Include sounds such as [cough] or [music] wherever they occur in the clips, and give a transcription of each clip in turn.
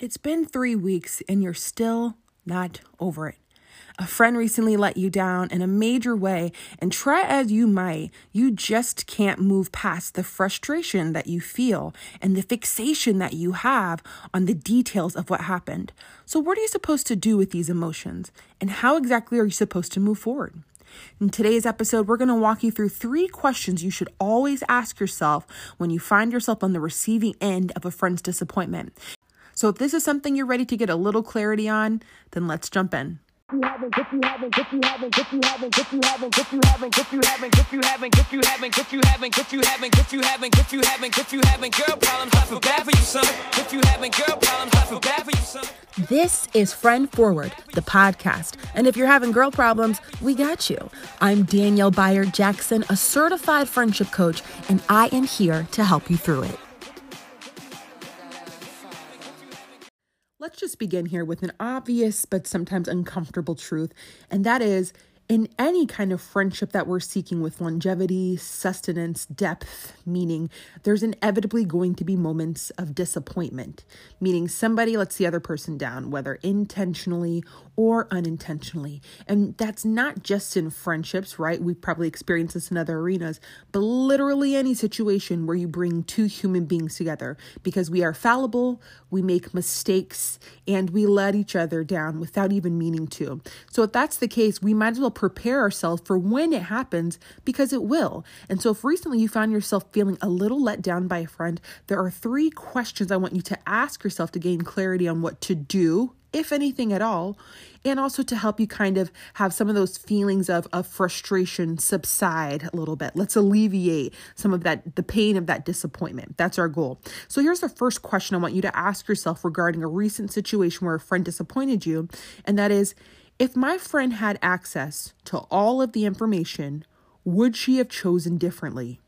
It's been three weeks and you're still not over it. A friend recently let you down in a major way, and try as you might, you just can't move past the frustration that you feel and the fixation that you have on the details of what happened. So, what are you supposed to do with these emotions, and how exactly are you supposed to move forward? In today's episode, we're going to walk you through three questions you should always ask yourself when you find yourself on the receiving end of a friend's disappointment. So if this is something you're ready to get a little clarity on, then let's jump in. If you girl problems, I feel bad for you, son. If you girl problems, I feel bad for you, son. This is Friend Forward, the podcast. And if you're having girl problems, we got you. I'm Danielle Bayard Jackson, a certified friendship coach, and I am here to help you through it. Let's just begin here with an obvious but sometimes uncomfortable truth, and that is in any kind of friendship that we're seeking with longevity, sustenance, depth, meaning there's inevitably going to be moments of disappointment, meaning somebody lets the other person down, whether intentionally or unintentionally. And that's not just in friendships, right? We've probably experienced this in other arenas, but literally any situation where you bring two human beings together because we are fallible, we make mistakes, and we let each other down without even meaning to. So if that's the case, we might as well prepare ourselves for when it happens because it will. And so, if recently you found yourself feeling a little let down by a friend, there are three questions I want you to ask yourself to gain clarity on what to do if anything at all, and also to help you kind of have some of those feelings of, of frustration subside a little bit. Let's alleviate some of that, the pain of that disappointment. That's our goal. So here's the first question I want you to ask yourself regarding a recent situation where a friend disappointed you, and that is if my friend had access to all of the information, would she have chosen differently?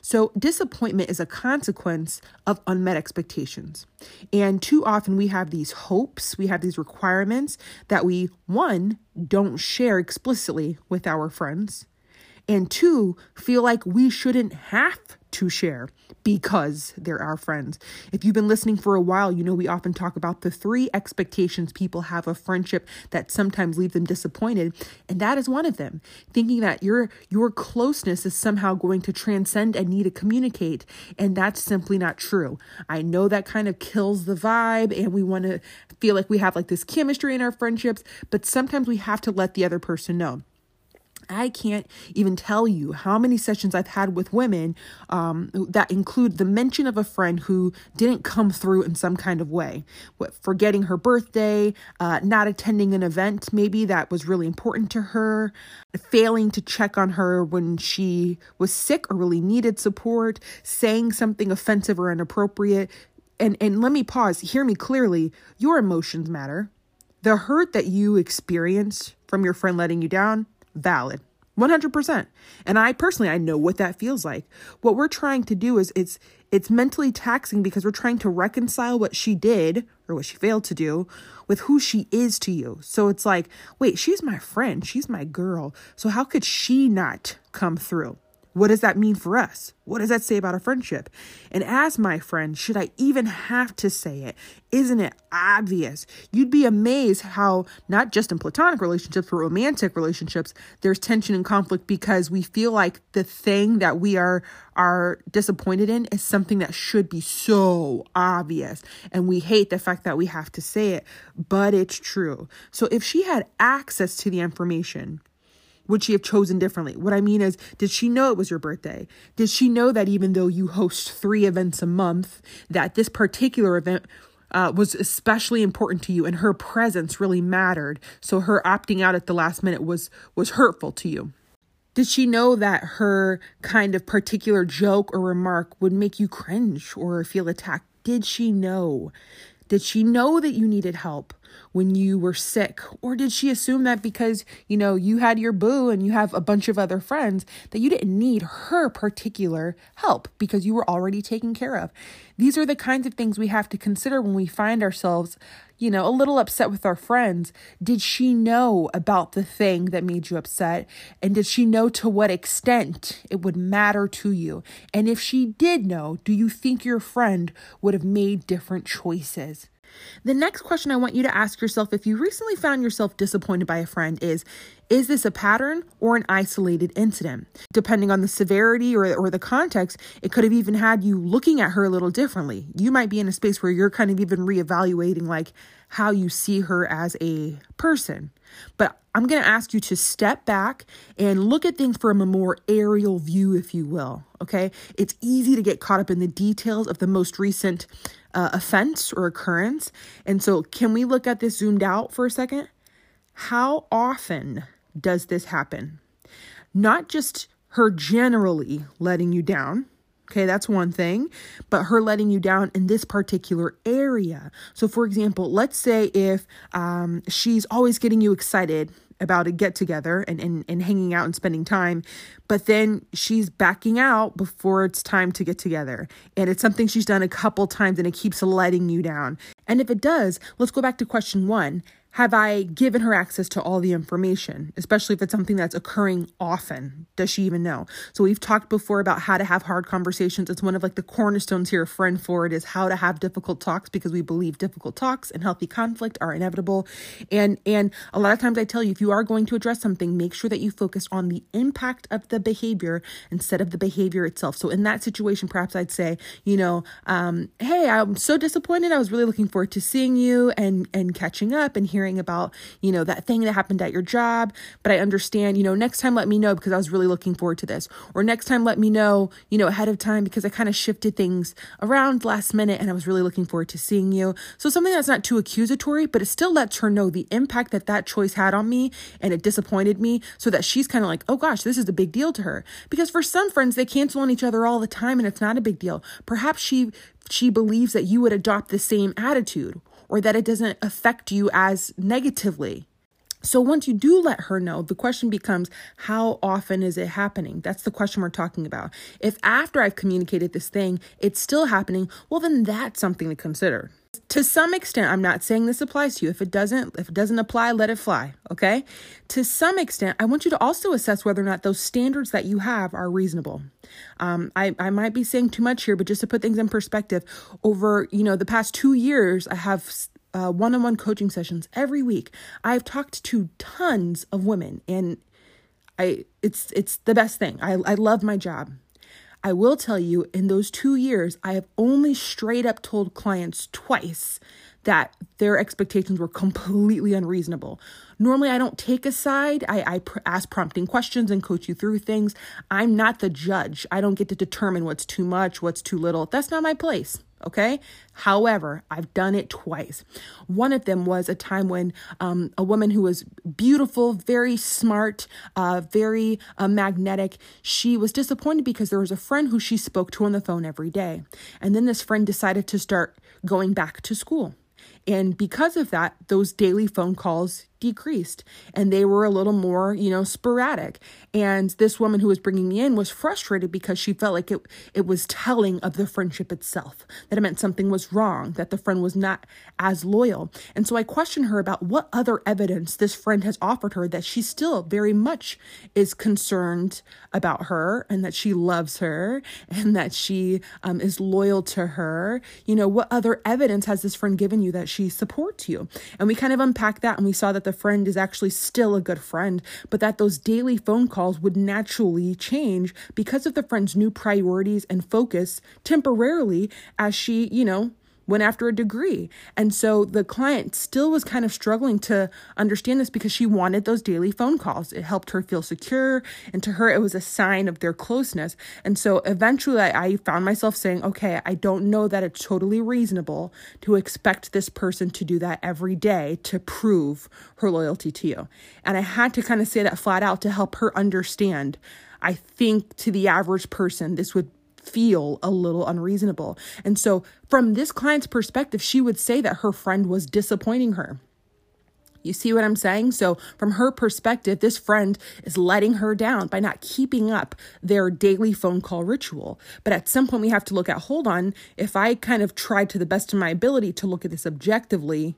So, disappointment is a consequence of unmet expectations. And too often we have these hopes, we have these requirements that we, one, don't share explicitly with our friends, and two, feel like we shouldn't have to share because they're our friends. If you've been listening for a while, you know we often talk about the three expectations people have of friendship that sometimes leave them disappointed, and that is one of them. Thinking that your your closeness is somehow going to transcend and need to communicate, and that's simply not true. I know that kind of kills the vibe and we want to feel like we have like this chemistry in our friendships, but sometimes we have to let the other person know. I can't even tell you how many sessions I've had with women um, that include the mention of a friend who didn't come through in some kind of way, forgetting her birthday, uh, not attending an event maybe that was really important to her, failing to check on her when she was sick or really needed support, saying something offensive or inappropriate. And, and let me pause, hear me clearly. Your emotions matter. The hurt that you experienced from your friend letting you down, valid 100% and i personally i know what that feels like. What we're trying to do is it's it's mentally taxing because we're trying to reconcile what she did or what she failed to do with who she is to you. So it's like wait she's my friend. She's my girl. So how could she not come through what does that mean for us? What does that say about our friendship? And as my friend, should I even have to say it? Isn't it obvious? You'd be amazed how, not just in platonic relationships, but romantic relationships, there's tension and conflict because we feel like the thing that we are, are disappointed in is something that should be so obvious. And we hate the fact that we have to say it, but it's true. So if she had access to the information, would she have chosen differently? What I mean is, did she know it was your birthday? Did she know that even though you host three events a month, that this particular event uh, was especially important to you and her presence really mattered? So her opting out at the last minute was was hurtful to you. Did she know that her kind of particular joke or remark would make you cringe or feel attacked? Did she know? Did she know that you needed help? when you were sick? Or did she assume that because, you know, you had your boo and you have a bunch of other friends that you didn't need her particular help because you were already taken care of? These are the kinds of things we have to consider when we find ourselves, you know, a little upset with our friends. Did she know about the thing that made you upset? And did she know to what extent it would matter to you? And if she did know, do you think your friend would have made different choices? The next question I want you to ask yourself if you recently found yourself disappointed by a friend is is this a pattern or an isolated incident? Depending on the severity or, or the context, it could have even had you looking at her a little differently. You might be in a space where you're kind of even reevaluating like how you see her as a person. But I'm going to ask you to step back and look at things from a more aerial view, if you will. Okay. It's easy to get caught up in the details of the most recent uh, offense or occurrence. And so, can we look at this zoomed out for a second? How often does this happen? Not just her generally letting you down. Okay, that's one thing, but her letting you down in this particular area. So, for example, let's say if um, she's always getting you excited about a get together and, and, and hanging out and spending time, but then she's backing out before it's time to get together. And it's something she's done a couple times and it keeps letting you down. And if it does, let's go back to question one have I given her access to all the information, especially if it's something that's occurring often? Does she even know? So we've talked before about how to have hard conversations. It's one of like the cornerstones here Friend Forward is how to have difficult talks because we believe difficult talks and healthy conflict are inevitable. And and a lot of times I tell you if you are going to address something, make sure that you focus on the impact of the behavior instead of the behavior itself. So in that situation, perhaps I'd say, you know, um, hey, I'm so disappointed. I was really looking forward to seeing you and and catching up and hearing hearing about, you know, that thing that happened at your job, but I understand, you know, next time let me know because I was really looking forward to this. Or next time let me know, you know, ahead of time because I kind of shifted things around last minute and I was really looking forward to seeing you. So something that's not too accusatory, but it still lets her know the impact that that choice had on me and it disappointed me so that she's kind of like, oh gosh, this is a big deal to her. Because for some friends, they cancel on each other all the time and it's not a big deal. Perhaps she she believes that you would adopt the same attitude or that it doesn't affect you as negatively. So once you do let her know, the question becomes, how often is it happening? That's the question we're talking about. If after I've communicated this thing, it's still happening, well, then that's something to consider. To some extent, I'm not saying this applies to you. If it doesn't, if it doesn't apply, let it fly. Okay. To some extent, I want you to also assess whether or not those standards that you have are reasonable. Um, I, I might be saying too much here, but just to put things in perspective, over you know the past two years, I have uh, one-on-one coaching sessions every week. I've talked to tons of women, and I it's it's the best thing. I I love my job. I will tell you, in those two years, I have only straight up told clients twice that their expectations were completely unreasonable. Normally, I don't take a side. I, I pr- ask prompting questions and coach you through things. I'm not the judge. I don't get to determine what's too much, what's too little. That's not my place. Okay. However, I've done it twice. One of them was a time when um, a woman who was beautiful, very smart, uh, very uh, magnetic, she was disappointed because there was a friend who she spoke to on the phone every day. And then this friend decided to start going back to school. And because of that, those daily phone calls decreased and they were a little more, you know, sporadic. And this woman who was bringing me in was frustrated because she felt like it it was telling of the friendship itself, that it meant something was wrong, that the friend was not as loyal. And so I questioned her about what other evidence this friend has offered her that she still very much is concerned about her and that she loves her and that she um, is loyal to her. You know, what other evidence has this friend given you that she supports you? And we kind of unpacked that and we saw that the friend is actually still a good friend, but that those daily phone calls would naturally change because of the friend's new priorities and focus temporarily as she, you know, went after a degree. And so the client still was kind of struggling to understand this because she wanted those daily phone calls. It helped her feel secure. And to her, it was a sign of their closeness. And so eventually I, found myself saying, okay, I don't know that it's totally reasonable to expect this person to do that every day to prove her loyalty to you. And I had to kind of say that flat out to help her understand. I think to the average person, this would feel a little unreasonable. And so, from this client's perspective, she would say that her friend was disappointing her. You see what I'm saying? So, from her perspective, this friend is letting her down by not keeping up their daily phone call ritual. But at some point, we have to look at hold on, if I kind of tried to the best of my ability to look at this objectively,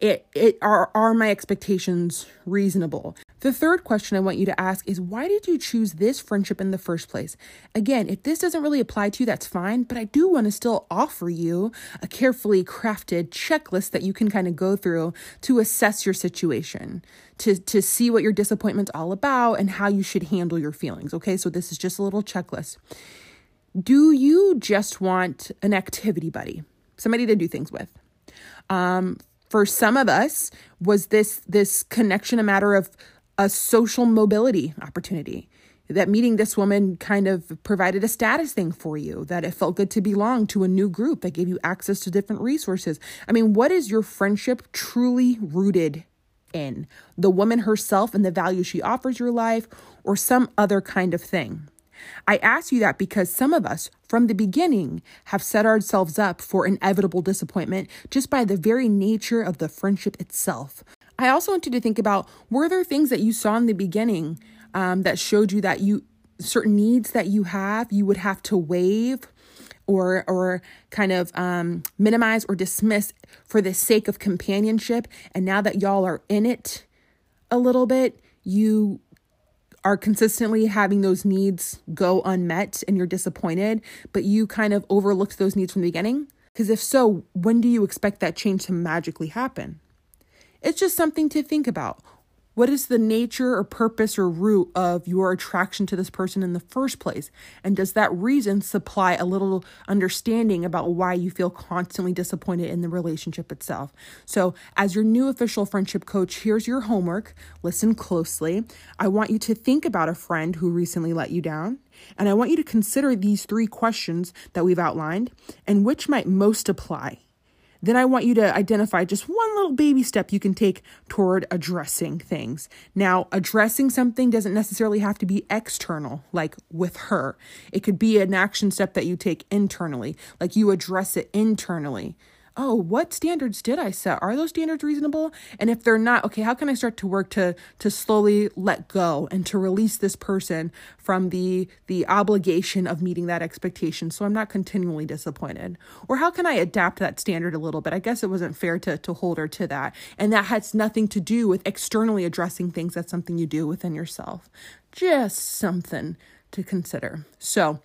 it it are are my expectations reasonable The third question I want you to ask is why did you choose this friendship in the first place? Again, if this doesn't really apply to you, that's fine, but I do want to still offer you a carefully crafted checklist that you can kind of go through to assess your situation, to, to see what your disappointment's all about and how you should handle your feelings. Okay, so this is just a little checklist. Do you just want an activity buddy, somebody to do things with? Um, for some of us, was this this connection a matter of a social mobility opportunity. That meeting this woman kind of provided a status thing for you, that it felt good to belong to a new group that gave you access to different resources. I mean, what is your friendship truly rooted in? The woman herself and the value she offers your life, or some other kind of thing? I ask you that because some of us, from the beginning, have set ourselves up for inevitable disappointment just by the very nature of the friendship itself. I also want you to think about were there things that you saw in the beginning um, that showed you that you certain needs that you have you would have to waive or or kind of um, minimize or dismiss for the sake of companionship? And now that y'all are in it a little bit you are consistently having those needs go unmet and you're disappointed but you kind of overlooked those needs from the beginning? Because if so when do you expect that change to magically happen it's just something to think about. What is the nature or purpose or root of your attraction to this person in the first place? And does that reason supply a little understanding about why you feel constantly disappointed in the relationship itself? So, as your new official friendship coach, here's your homework. Listen closely. I want you to think about a friend who recently let you down. And I want you to consider these three questions that we've outlined and which might most apply then I want you to identify just one little baby step you can take toward addressing things. Now, addressing something doesn't necessarily have to be external, like with her. It could be an action step that you take internally, like you address it internally oh, what standards did I set? Are those standards reasonable? And if they're not, okay, how can I start to work to to slowly let go and to release this person from the the obligation of meeting that expectation so I'm not continually disappointed? Or how can I adapt that standard a little bit? I guess it wasn't fair to to hold her to that. And that has nothing to do with externally addressing things. That's something you do within yourself. Just something to consider. So,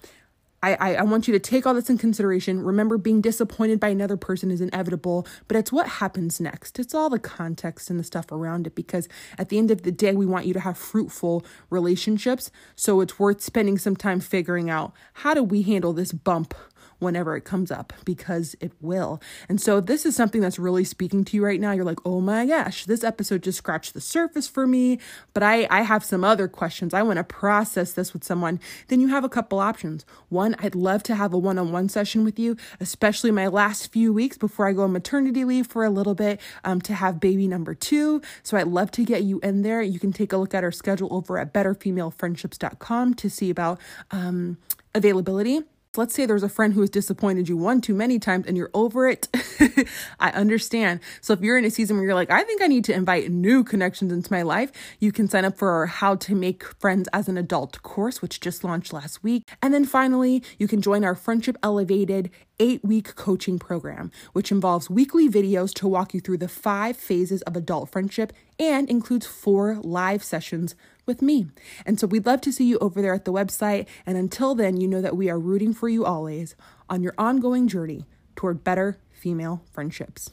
I, I, I, want you to take all this in consideration. Remember, being disappointed by another person is inevitable, but it's what happens next. It's all the context and the stuff around it because at the end of the day, we want you to have fruitful relationships. So it's worth spending some time figuring out how do we handle this bump whenever it comes up because it will. And so if this is something that's really speaking to you right now. You're like, oh my gosh, this episode just scratched the surface for me, but I, I have some other questions. I want to process this with someone. Then you have a couple options. One, I'd love to have a one on one session with you, especially my last few weeks before I go on maternity leave for a little bit um, to have baby number two. So I'd love to get you in there. You can take a look at our schedule over at betterfemalefriendships.com to see about um, availability. Let's say there's a friend who has disappointed you one too many times and you're over it. [laughs] I understand. So if you're in a season where you're like, I think I need to invite new connections into my life, you can sign up for our How to Make Friends as an Adult course, which just launched last week. And then finally, you can join our Friendship Elevated eight week coaching program, which involves weekly videos to walk you through the five phases of adult friendship and includes four live sessions with me. And so we'd love to see you over there at the website. And until then, you know that we are rooting for you always on your ongoing journey toward better female friendships.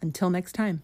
Until next time.